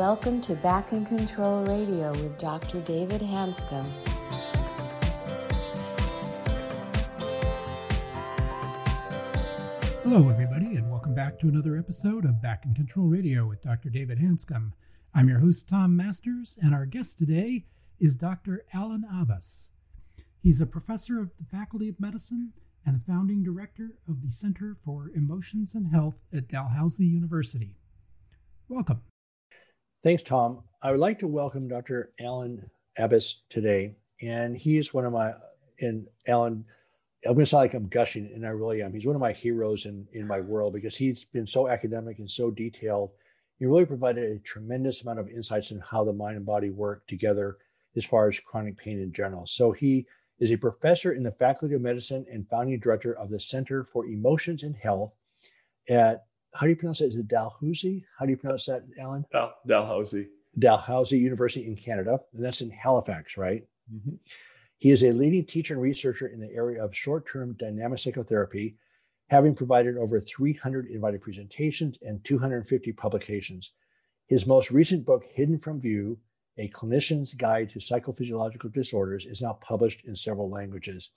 welcome to Back in Control Radio with Dr. David Hanscom. Hello, everybody, and welcome back to another episode of Back in Control Radio with Dr. David Hanscom. I'm your host, Tom Masters, and our guest today is Dr. Allan Abbass. He's a professor of the Faculty of Medicine and the founding director of the Center for Emotions and Health at Dalhousie University. Welcome. Thanks, Tom. I would like to welcome Dr. Allan Abbass today. And he is one of my, and Allan, I'm going to sound like I'm gushing, and I really am. He's one of my heroes in, in my world because he's been so academic and so detailed. He really provided a tremendous amount of insights in how the mind and body work together as far as chronic pain in general. So he is a professor in the Faculty of Medicine and founding director of the Center for Emotions and Health at, how do you pronounce it? Is it Dalhousie? How do you pronounce that, Allan? Dal- Dalhousie. Dalhousie University in Canada, and that's in Halifax, right? Mm-hmm. He is a leading teacher and researcher in the area of short term dynamic psychotherapy, having provided over 300 invited presentations and 250 publications. His most recent book, Hidden from View A Clinician's Guide to Psychophysiological Disorders, is now published in several languages.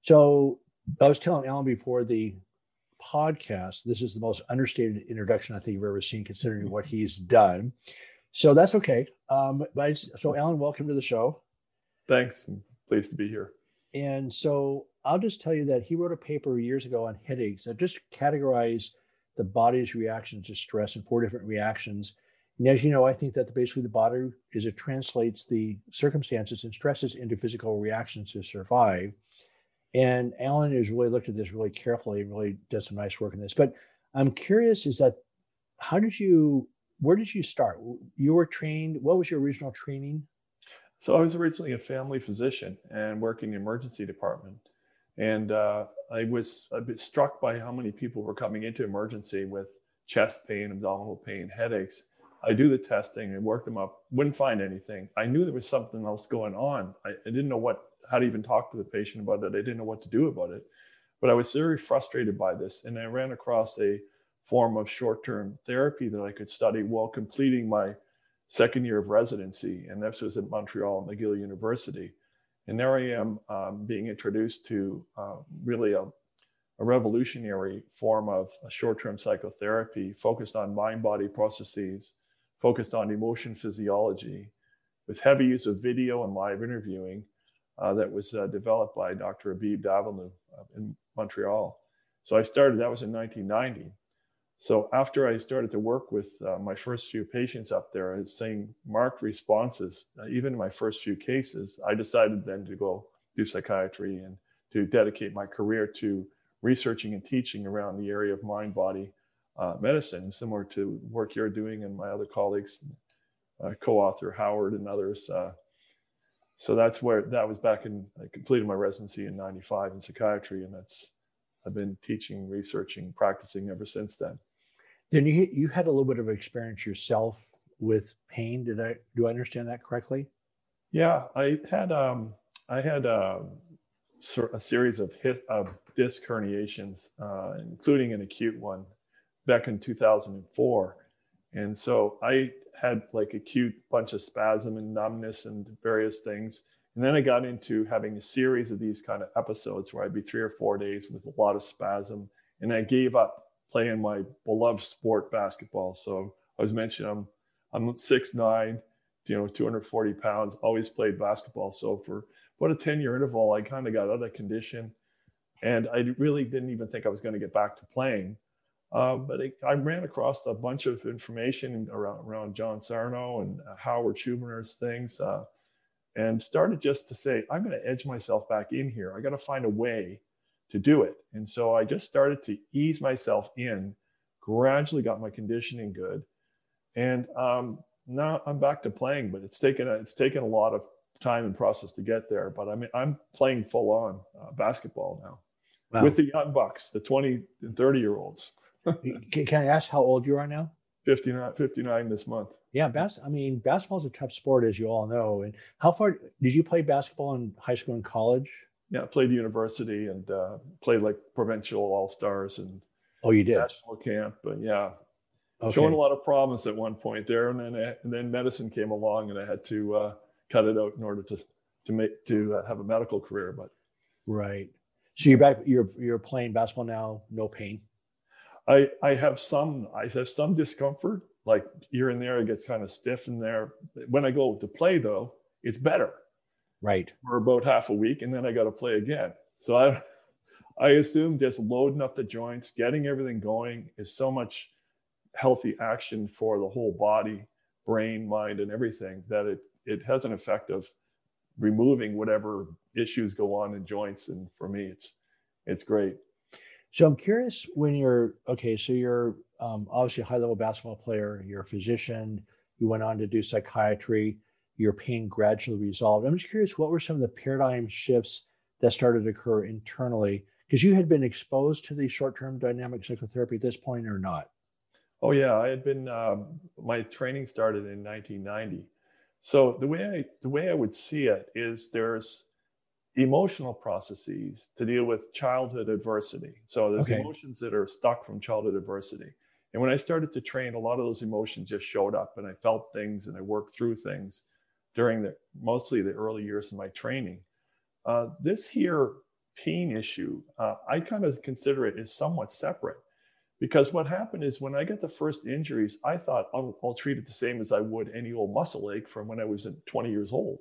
So I was telling Allan before the podcast, this is the most understated introduction I think you've ever seen, considering what he's done. So that's okay. Um, but so, Allan, welcome to the show. Thanks. I'm pleased to be here. And so I'll just tell you that he wrote a paper years ago on headaches that just categorized the body's reactions to stress in four different reactions. And as you know, I think that basically the body is it translates the circumstances and stresses into physical reactions to survive. And Allan has really looked at this really carefully and really does some nice work in this. But I'm curious is that how did you where did you start? You were trained, what was your original training? So I was originally a family physician and working in the emergency department. And uh, I was a bit struck by how many people were coming into emergency with chest pain, abdominal pain, headaches. I do the testing and work them up, wouldn't find anything. I knew there was something else going on. I, I didn't know what, how to even talk to the patient about it. I didn't know what to do about it. But I was very frustrated by this. And I ran across a form of short term therapy that I could study while completing my second year of residency. And this was at Montreal McGill University. And there I am um, being introduced to uh, really a, a, revolutionary form of short term psychotherapy focused on mind body processes, focused on emotion physiology, with heavy use of video and live interviewing uh, that was uh, developed by Dr. Habib Davanloo uh, in Montreal. So I started, that was in 1990. So after I started to work with uh, my first few patients up there, was seeing marked responses, uh, even in my first few cases. I decided then to go do psychiatry and to dedicate my career to researching and teaching around the area of mind body uh, medicine, similar to work you're doing and my other colleagues, uh, co-author Howard and others. So that's where that was back in. I completed my residency in '95 in psychiatry, and that's I've been teaching, researching, practicing ever since then. Then you you had a little bit of experience yourself with pain. Did I do I understand that correctly? Yeah, I had um, I had a, um, a series of, his, of disc herniations, uh, including an acute one, back in 2004, and so I had like acute bunch of spasm and numbness and various things. And then I got into having a series of these kind of episodes where I'd be three or four days with a lot of spasm, and I gave up playing my beloved sport basketball. So I was mentioning I'm I'm six nine, you know, 240 pounds, always played basketball. So for about a 10 year interval, I kind of got out of condition. And I really didn't even think I was going to get back to playing. Uh, but I, I, ran across a bunch of information around, around John Sarno and uh, Howard Schubiner's things uh, and started just to say, I'm going to edge myself back in here. I got to find a way to do it. And so I just started to ease myself in, gradually got my conditioning good. And um, now I'm back to playing, but it's taken a, it's taken a lot of time and process to get there. But I mean, I'm playing full on uh, basketball now wow. with the young bucks, the 20 and 30 year olds. Can, can I ask how old you are now? 59, 59 this month. Yeah, bas- I mean, basketball is a tough sport, as you all know. And how far did you play basketball in high school and college? yeah, played university and uh, played like provincial all stars and oh, you did national camp. But yeah, okay. showing a lot of promise at one point there, and then and then medicine came along, and I had to uh, cut it out in order to to make to uh, have a medical career. But right, so you're back. You're you're playing basketball now. No pain. I I have some I have some discomfort, like here and there. It gets kind of stiff in there. When I go to play, though, it's better. Right. For about half a week, and then I got to play again. So I I assume just loading up the joints, getting everything going is so much healthy action for the whole body, brain, mind, and everything that it it has an effect of removing whatever issues go on in joints. And for me, it's it's great. So I'm curious when you're okay. So you're um, obviously a high level basketball player. You're a physician. You went on to do psychiatry. Your pain gradually resolved. I'm just curious, what were some of the paradigm shifts that started to occur internally? Because you had been exposed to the short term dynamic psychotherapy at this point, or not? Oh yeah, I had been. Um, my training started in 1990. So the way I the way I would see it is there's emotional processes to deal with childhood adversity. So there's okay. emotions that are stuck from childhood adversity. And when I started to train, a lot of those emotions just showed up and I felt things and I worked through things during the mostly the early years of my training. Uh, this here pain issue, uh, I kind of consider it as somewhat separate because what happened is when I got the first injuries, I thought I'll, I'll treat it the same as I would any old muscle ache from when I was 20 years old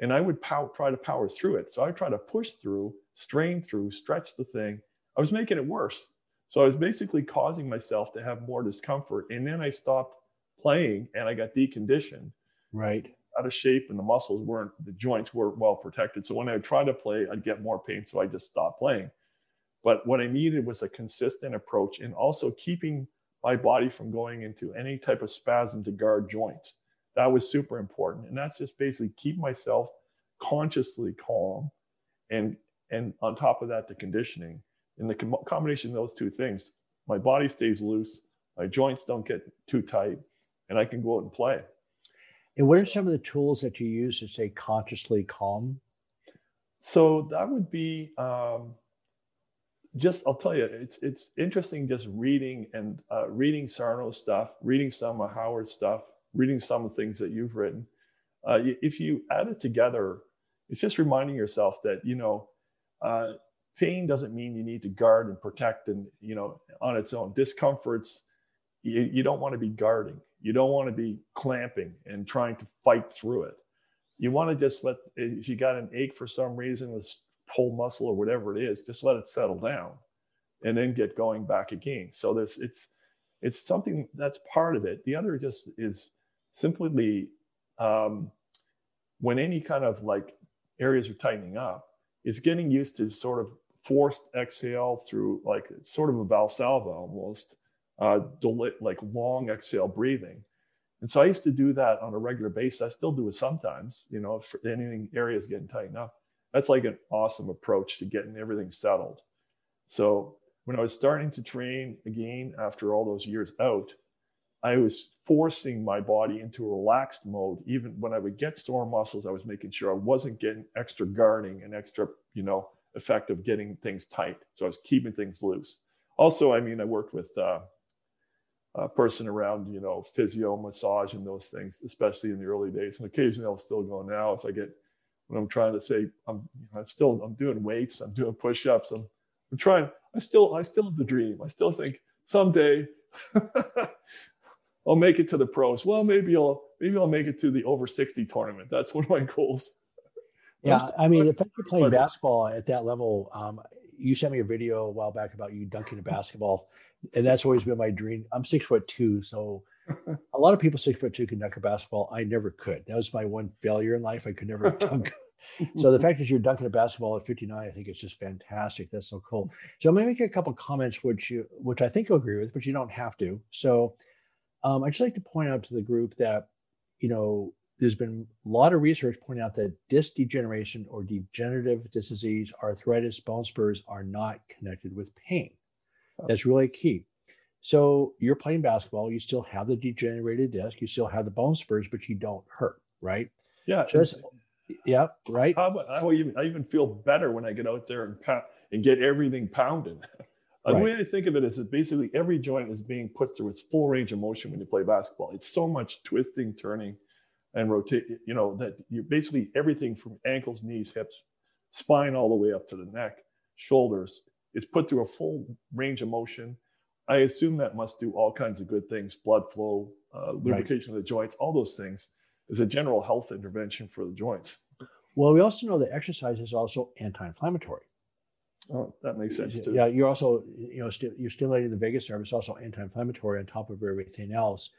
and I would pow- try to power through it. So I try to push through, strain through, stretch the thing. I was making it worse. So I was basically causing myself to have more discomfort. And then I stopped playing and I got deconditioned. Right. Out of shape and the muscles weren't, the joints weren't well protected. So when I would try to play, I'd get more pain. So I just stopped playing. But what I needed was a consistent approach and also keeping my body from going into any type of spasm to guard joints. That was super important. And that's just basically keep myself consciously calm and and on top of that the conditioning. And the com- combination of those two things my body stays loose my joints don't get too tight and i can go out and play. And what are some of the tools that you use to stay consciously calm? So that would be um, just i'll tell you it's it's interesting just reading and uh, reading sarno's stuff reading some of howard's stuff reading some of the things that you've written, uh, if you add it together, it's just reminding yourself that you know uh, pain doesn't mean you need to guard and protect and you know on its own. Discomforts you, you don't want to be guarding. You don't want to be clamping and trying to fight through it. You want to just let if you got an ache for some reason with whole muscle or whatever it is just let it settle down and then get going back again. So there's it's it's something that's part of it. The other just is simply um, when any kind of like areas are tightening up, it's getting used to sort of forced exhale through like sort of a valsalva almost, uh, like long exhale breathing. And so I used to do that on a regular basis. I still do it sometimes, you know, if anything areas getting tightened up. That's like an awesome approach to getting everything settled. So when I was starting to train again after all those years out, I was forcing my body into a relaxed mode. Even when I would get sore muscles, I was making sure I wasn't getting extra guarding and extra, you know, effect of getting things tight. So I was keeping things loose. Also, I mean, I worked with uh, a person around, you know, physio, massage, and those things, especially in the early days. And occasionally, I'll still go now if I get when I'm trying to say I'm, I'm still I'm doing weights, I'm doing push-ups, I'm, I'm trying. I still I still have the dream. I still think someday I'll make it to the pros. Well, maybe I'll maybe I'll make it to the over 60 tournament. That's one of my goals. Yeah, I mean, if you're playing basketball at that level, um, you sent me a video a while back about you dunking a basketball, and that's always been my dream. I'm six foot two, so a lot of people six foot two can dunk a basketball. I never could. That was my one failure in life. I could never dunk. so the fact that you're dunking a basketball at 59, I think it's just fantastic. That's so cool. So I'm to make a couple comments, which you, which I think you'll agree with, but you don't have to. So um, I'd just like to point out to the group that, you know, there's been a lot of research pointing out that disc degeneration or degenerative disc disease, arthritis, bone spurs are not connected with pain. Oh. That's really key. So you're playing basketball, you still have the degenerated disc, you still have the bone spurs, but you don't hurt, right? Yeah. Just yeah, right. How about, I even I even feel better when I get out there and and get everything pounded. Right. The way I think of it is that basically every joint is being put through its full range of motion when you play basketball. It's so much twisting, turning, and rotate. You know that you basically everything from ankles, knees, hips, spine, all the way up to the neck, shoulders is put through a full range of motion. I assume that must do all kinds of good things: blood flow, uh, lubrication right. of the joints, all those things. Is a general health intervention for the joints. Well, we also know that exercise is also anti-inflammatory. Oh, that makes sense too. Yeah, you're also you know st- you're stimulating the vagus nerve. It's also anti-inflammatory on top of everything else.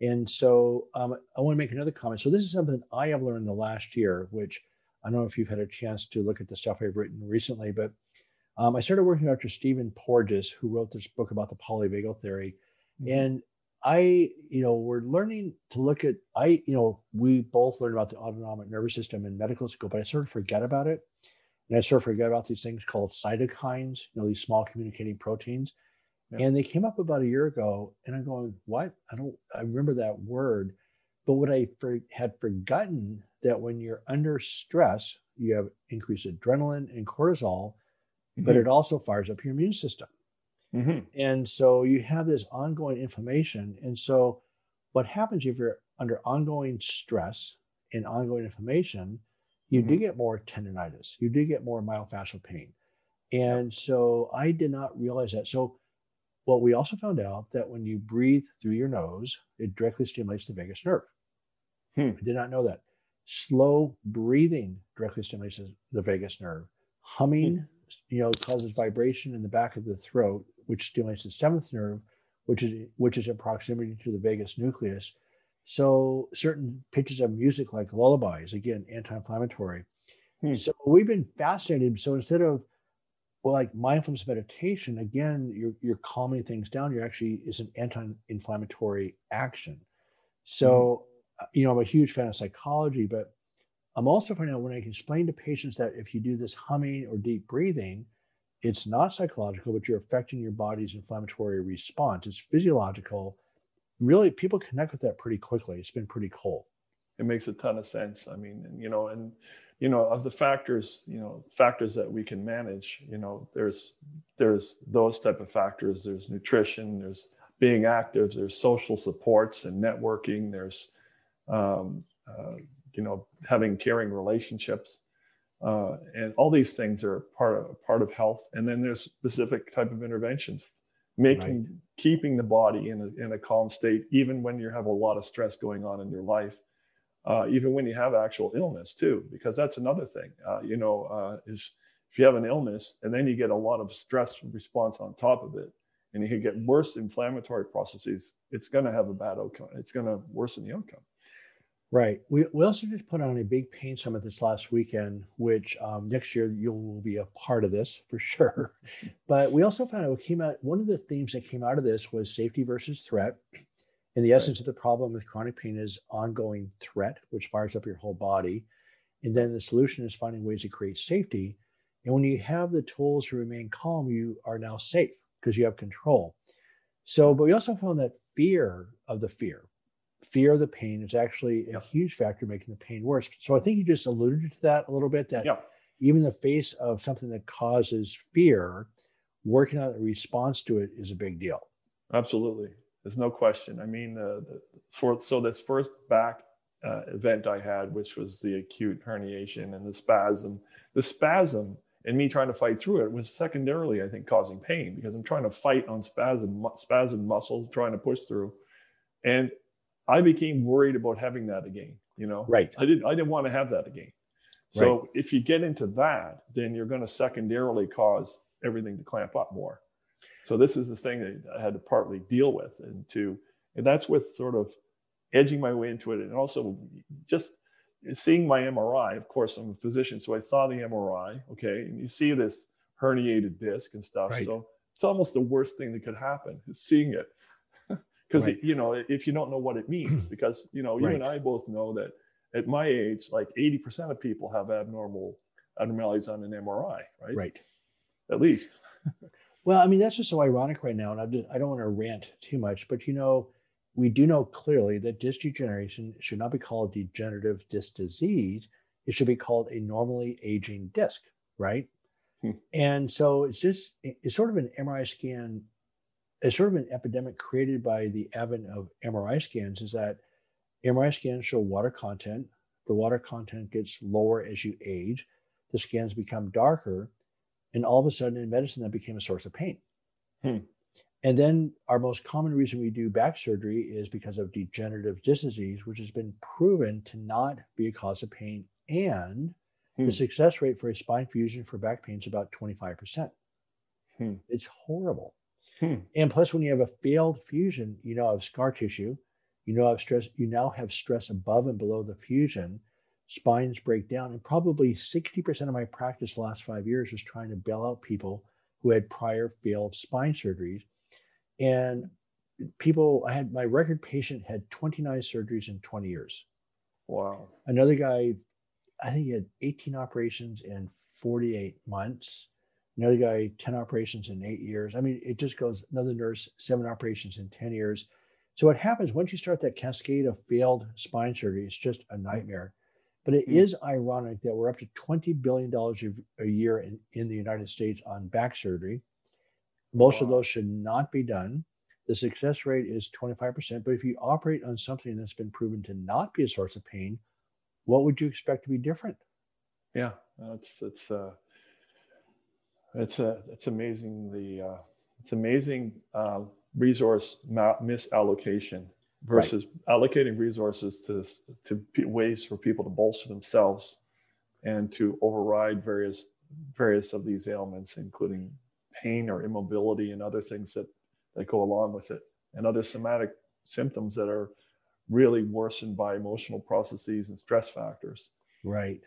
And so um, I want to make another comment. So this is something I have learned the last year, which I don't know if you've had a chance to look at the stuff I've written recently, but um, I started working with Dr. Stephen Porges, who wrote this book about the polyvagal theory. Mm-hmm. And I, you know, we're learning to look at, I, you know, we both learned about the autonomic nervous system in medical school, but I sort of forget about it. And I sort of forget about these things called cytokines, you know, these small communicating proteins. Yeah. And they came up about a year ago, and I'm going, what? I don't, I remember that word. But what I for, had forgotten that when you're under stress, you have increased adrenaline and cortisol, mm-hmm. but it also fires up your immune system. Mm-hmm. And so you have this ongoing inflammation. And so what happens if you're under ongoing stress and ongoing inflammation, you mm-hmm. do get more tendonitis, you do get more myofascial pain. And so I did not realize that. So well, we also found out that when you breathe through your nose, it directly stimulates the vagus nerve. Hmm. I did not know that. Slow breathing directly stimulates the vagus nerve. Humming, hmm. you know, causes vibration in the back of the throat, which stimulates the seventh nerve, which is which is in proximity to the vagus nucleus. So certain pitches of music like lullabies, again, anti-inflammatory. Hmm. So we've been fascinated. So instead of well, like mindfulness meditation, again, you're you're calming things down. You're actually is an anti-inflammatory action. So, mm. you know, I'm a huge fan of psychology, but I'm also finding out when I can explain to patients that if you do this humming or deep breathing, it's not psychological, but you're affecting your body's inflammatory response. It's physiological. Really, people connect with that pretty quickly. It's been pretty cool. It makes a ton of sense. I mean, you know, and you know of the factors you know factors that we can manage you know there's there's those type of factors there's nutrition there's being active there's social supports and networking there's um, uh, you know having caring relationships uh, and all these things are part of part of health and then there's specific type of interventions making right. keeping the body in a, in a calm state even when you have a lot of stress going on in your life uh, even when you have actual illness too, because that's another thing. Uh, you know, uh, is if you have an illness and then you get a lot of stress response on top of it, and you can get worse inflammatory processes, it's going to have a bad outcome. It's going to worsen the outcome. Right. We, we also just put on a big pain summit this last weekend, which um, next year you'll be a part of this for sure. but we also found out what came out, one of the themes that came out of this was safety versus threat. And the essence right. of the problem with chronic pain is ongoing threat, which fires up your whole body. And then the solution is finding ways to create safety. And when you have the tools to remain calm, you are now safe because you have control. So, but we also found that fear of the fear, fear of the pain is actually a huge factor making the pain worse. So I think you just alluded to that a little bit that even the face of something that causes fear, working on the response to it is a big deal. Absolutely. There's no question. I mean, uh, the, for, so this first back uh, event I had, which was the acute herniation and the spasm, the spasm and me trying to fight through it was secondarily, I think, causing pain because I'm trying to fight on spasm, spasm muscles, trying to push through. And I became worried about having that again. You know, right? I didn't. I didn't want to have that again. So right. if you get into that, then you're going to secondarily cause everything to clamp up more. So this is the thing that I had to partly deal with, and to and that's with sort of edging my way into it, and also just seeing my MRI. Of course, I'm a physician, so I saw the MRI. Okay, and you see this herniated disc and stuff. Right. So it's almost the worst thing that could happen is seeing it, because right. you know if you don't know what it means, because you know you right. and I both know that at my age, like 80% of people have abnormal abnormalities on an MRI, right? Right. At least. Well, I mean, that's just so ironic right now. And I, just, I don't want to rant too much, but you know, we do know clearly that disc degeneration should not be called degenerative disc disease. It should be called a normally aging disc, right? Hmm. And so it's just it's sort of an MRI scan. It's sort of an epidemic created by the advent of MRI scans. Is that MRI scans show water content. The water content gets lower as you age. The scans become darker, and all of a sudden, in medicine, that became a source of pain. Hmm. And then our most common reason we do back surgery is because of degenerative disc disease, which has been proven to not be a cause of pain. And hmm. the success rate for a spine fusion for back pain is about 25%. Hmm. It's horrible. Hmm. And plus, when you have a failed fusion, you now have scar tissue, you know I have stress, you now have stress above and below the fusion, spines break down. And probably 60% of my practice the last five years was trying to bail out people who had prior failed spine surgeries and people, I had my record patient had 29 surgeries in 20 years. Wow. Another guy, I think he had 18 operations in 48 months. Another guy, 10 operations in eight years. I mean, it just goes, another nurse, seven operations in 10 years. So what happens once you start that cascade of failed spine surgery, it's just a nightmare. But it mm-hmm. is ironic that we're up to $20 billion a year in, in the United States on back surgery. Most wow. of those should not be done. The success rate is 25%. But if you operate on something that's been proven to not be a source of pain, what would you expect to be different? Yeah, that's that's uh, it's uh, it's amazing. The uh, it's amazing uh, resource misallocation versus right. allocating resources to to ways for people to bolster themselves and to override various various of these ailments, including pain or immobility and other things that, that go along with it, and other somatic symptoms that are really worsened by emotional processes and stress factors. Right.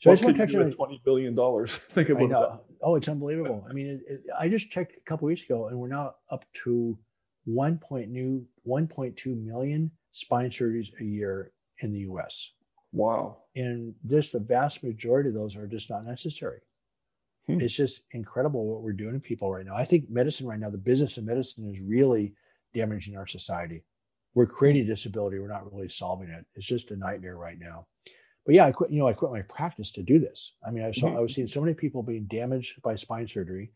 So what I just want to touch on twenty billion dollars. Think about that. Oh, it's unbelievable. I mean, it, it, I just checked a couple weeks ago, and we're now up to one point new one point two million spine surgeries a year in the U.S. Wow. And this, the vast majority of those are just not necessary. Hmm. It's just incredible what we're doing to people right now. I think medicine right now, the business of medicine is really damaging our society. We're creating disability. We're not really solving it. It's just a nightmare right now. But yeah, I quit, you know, I quit my practice to do this. I mean, I saw, mm-hmm. I was seeing so many people being damaged by spine surgery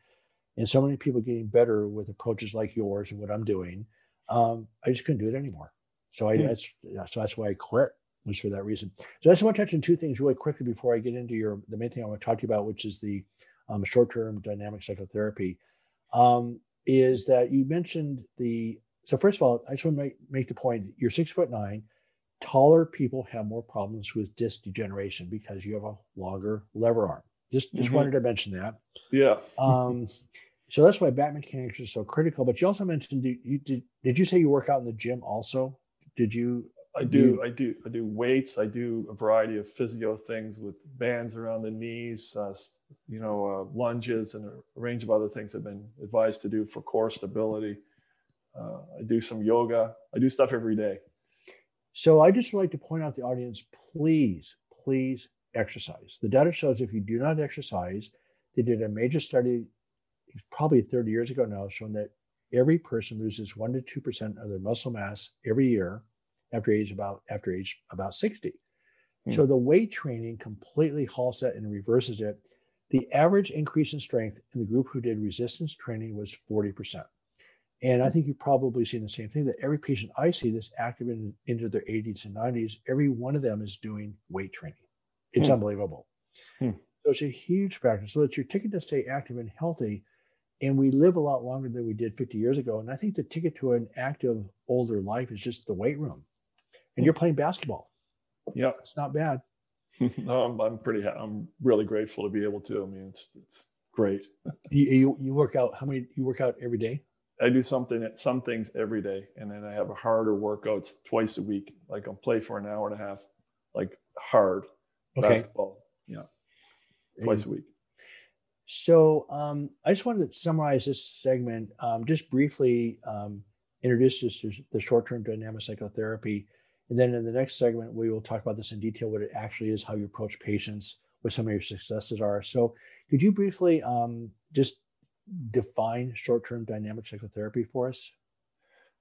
and so many people getting better with approaches like yours and what I'm doing. Um, I just couldn't do it anymore. So I, hmm. that's, so that's why I quit was for that reason. So I just want to touch on two things really quickly before I get into your, the main thing I want to talk to you about, which is the um, short-term dynamic psychotherapy, um, is that you mentioned the. So first of all, I just want to make, make the point: you're six foot nine. Taller people have more problems with disc degeneration because you have a longer lever arm. Just just mm-hmm. wanted to mention that. Yeah. um, so that's why back mechanics is so critical. But you also mentioned you did. Did you say you work out in the gym also? Did you I do, I do, I do weights. I do a variety of physio things with bands around the knees, uh, you know, uh, lunges, and a range of other things I've been advised to do for core stability. Uh, I do some yoga. I do stuff every day. So I just like to point out to the audience, please, please exercise. The data shows if you do not exercise, they did a major study, probably 30 years ago now, showing that every person loses one to two percent of their muscle mass every year after age about after age about 60. Hmm. So the weight training completely halts that and reverses it. The average increase in strength in the group who did resistance training was 40%. And I think you've probably seen the same thing that every patient I see that's active in, into their 80s and 90s, every one of them is doing weight training. It's hmm. unbelievable. Hmm. So it's a huge factor. So that your ticket to stay active and healthy and we live a lot longer than we did 50 years ago. And I think the ticket to an active older life is just the weight room and you're playing basketball. Yeah, it's not bad. no, I'm, I'm pretty. I'm really grateful to be able to. I mean, it's it's great. you, you, you work out. How many? You work out every day. I do something at some things every day, and then I have a harder workouts twice a week. Like I'll play for an hour and a half, like hard okay. basketball. Yeah, twice a week. So um, I just wanted to summarize this segment. Um, just briefly um, introduce this to the short-term dynamic psychotherapy. And then in the next segment, we will talk about this in detail, what it actually is, how you approach patients, what some of your successes are. So could you briefly um, just define short-term dynamic psychotherapy for us?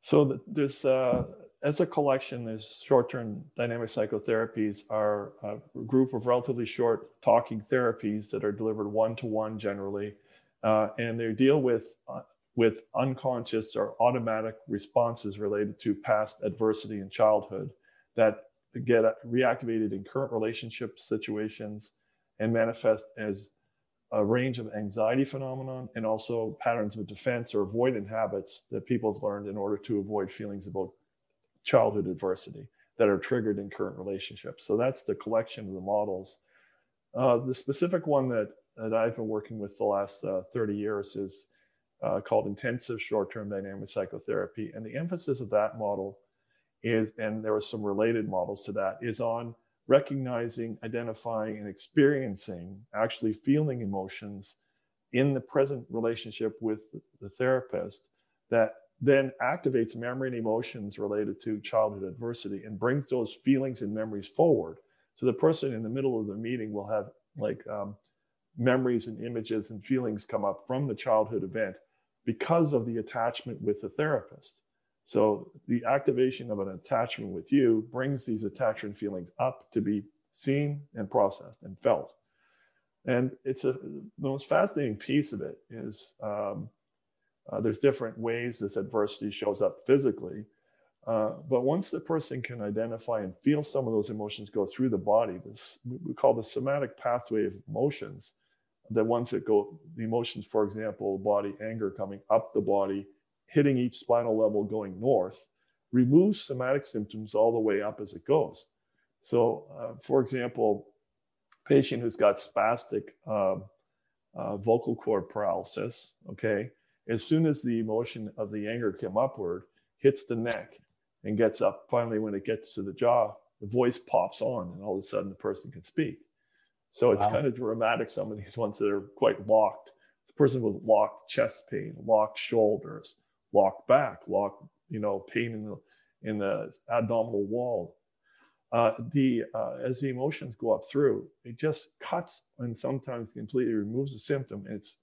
So there's uh, as a collection, there's short-term dynamic psychotherapies are a group of relatively short talking therapies that are delivered one-to-one generally, uh, and they deal with uh, with unconscious or automatic responses related to past adversity in childhood that get reactivated in current relationship situations and manifest as a range of anxiety phenomenon and also patterns of defense or avoidant habits that people have learned in order to avoid feelings about childhood adversity that are triggered in current relationships. So that's the collection of the models. Uh, the specific one that, that I've been working with the last uh, 30 years is uh, called intensive short-term dynamic psychotherapy. And the emphasis of that model is, and there are some related models to that, is on recognizing, identifying, and experiencing, actually feeling emotions in the present relationship with the therapist that then activates memory and emotions related to childhood adversity and brings those feelings and memories forward. So the person in the middle of the meeting will have like um, memories and images and feelings come up from the childhood event because of the attachment with the therapist. So the activation of an attachment with you brings these attachment feelings up to be seen and processed and felt. And it's a the most fascinating piece of it is um, uh, there's different ways this adversity shows up physically. Uh, but once the person can identify and feel some of those emotions go through the body, this we call the somatic pathway of emotions. The ones that go, the emotions, for example, body anger coming up the body, hitting each spinal level going north, removes somatic symptoms all the way up as it goes. So, uh, for example, patient who's got spastic uh, uh, vocal cord paralysis, okay, as soon as the emotion of the anger came upward, hits the neck and gets up, finally, when it gets to the jaw, the voice pops on and all of a sudden the person can speak. So it's wow. kind of dramatic, some of these ones that are quite locked. The person with locked chest pain, locked shoulders, locked back, locked, you know, pain in the in the abdominal wall. Uh, the uh, as the emotions go up through, it just cuts and sometimes completely removes the symptom. It's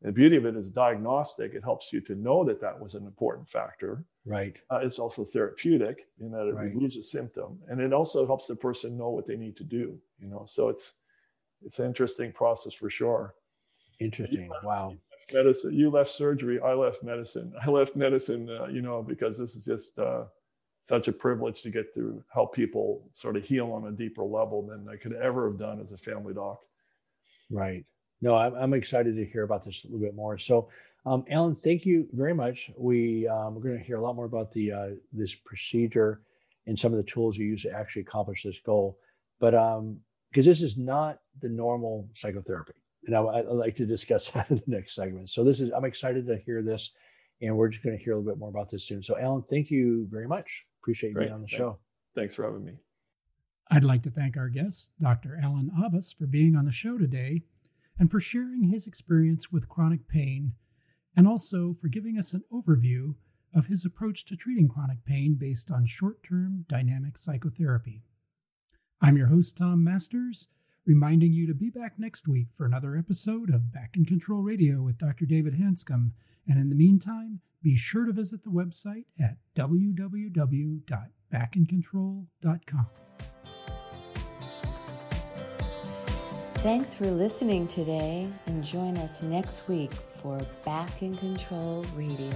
the beauty of it is diagnostic. It helps you to know that that was an important factor. Right. Uh, it's also therapeutic in that it right. removes a symptom, and it also helps the person know what they need to do. You know, so it's it's an interesting process for sure. Interesting. Wow. Medicine. You left surgery. I left medicine. I left medicine. Uh, you know, because this is just uh, such a privilege to get to help people sort of heal on a deeper level than I could ever have done as a family doc. Right no, I'm, I'm, excited to hear about this a little bit more. So, um, Allan, thank you very much. We um, we're going to hear a lot more about the uh, this procedure and some of the tools you use to actually accomplish this goal. But um, because this is not the normal psychotherapy, and I, would like to discuss that in the next segment. So this is I'm excited to hear this, and we're just going to hear a little bit more about this soon. So, Allan, thank you very much. Appreciate you Great. being on the show. Thanks for having me. I'd like to thank our guest, Dr. Allan Abbass, for being on the show today and for sharing his experience with chronic pain, and also for giving us an overview of his approach to treating chronic pain based on short term dynamic psychotherapy. I'm your host, Tom Masters, reminding you to be back next week for another episode of Back in Control Radio with Dr. David Hanscom. And in the meantime, be sure to visit the website at www.backincontrol.com. Thanks for listening today and join us next week for Back in Control Radio.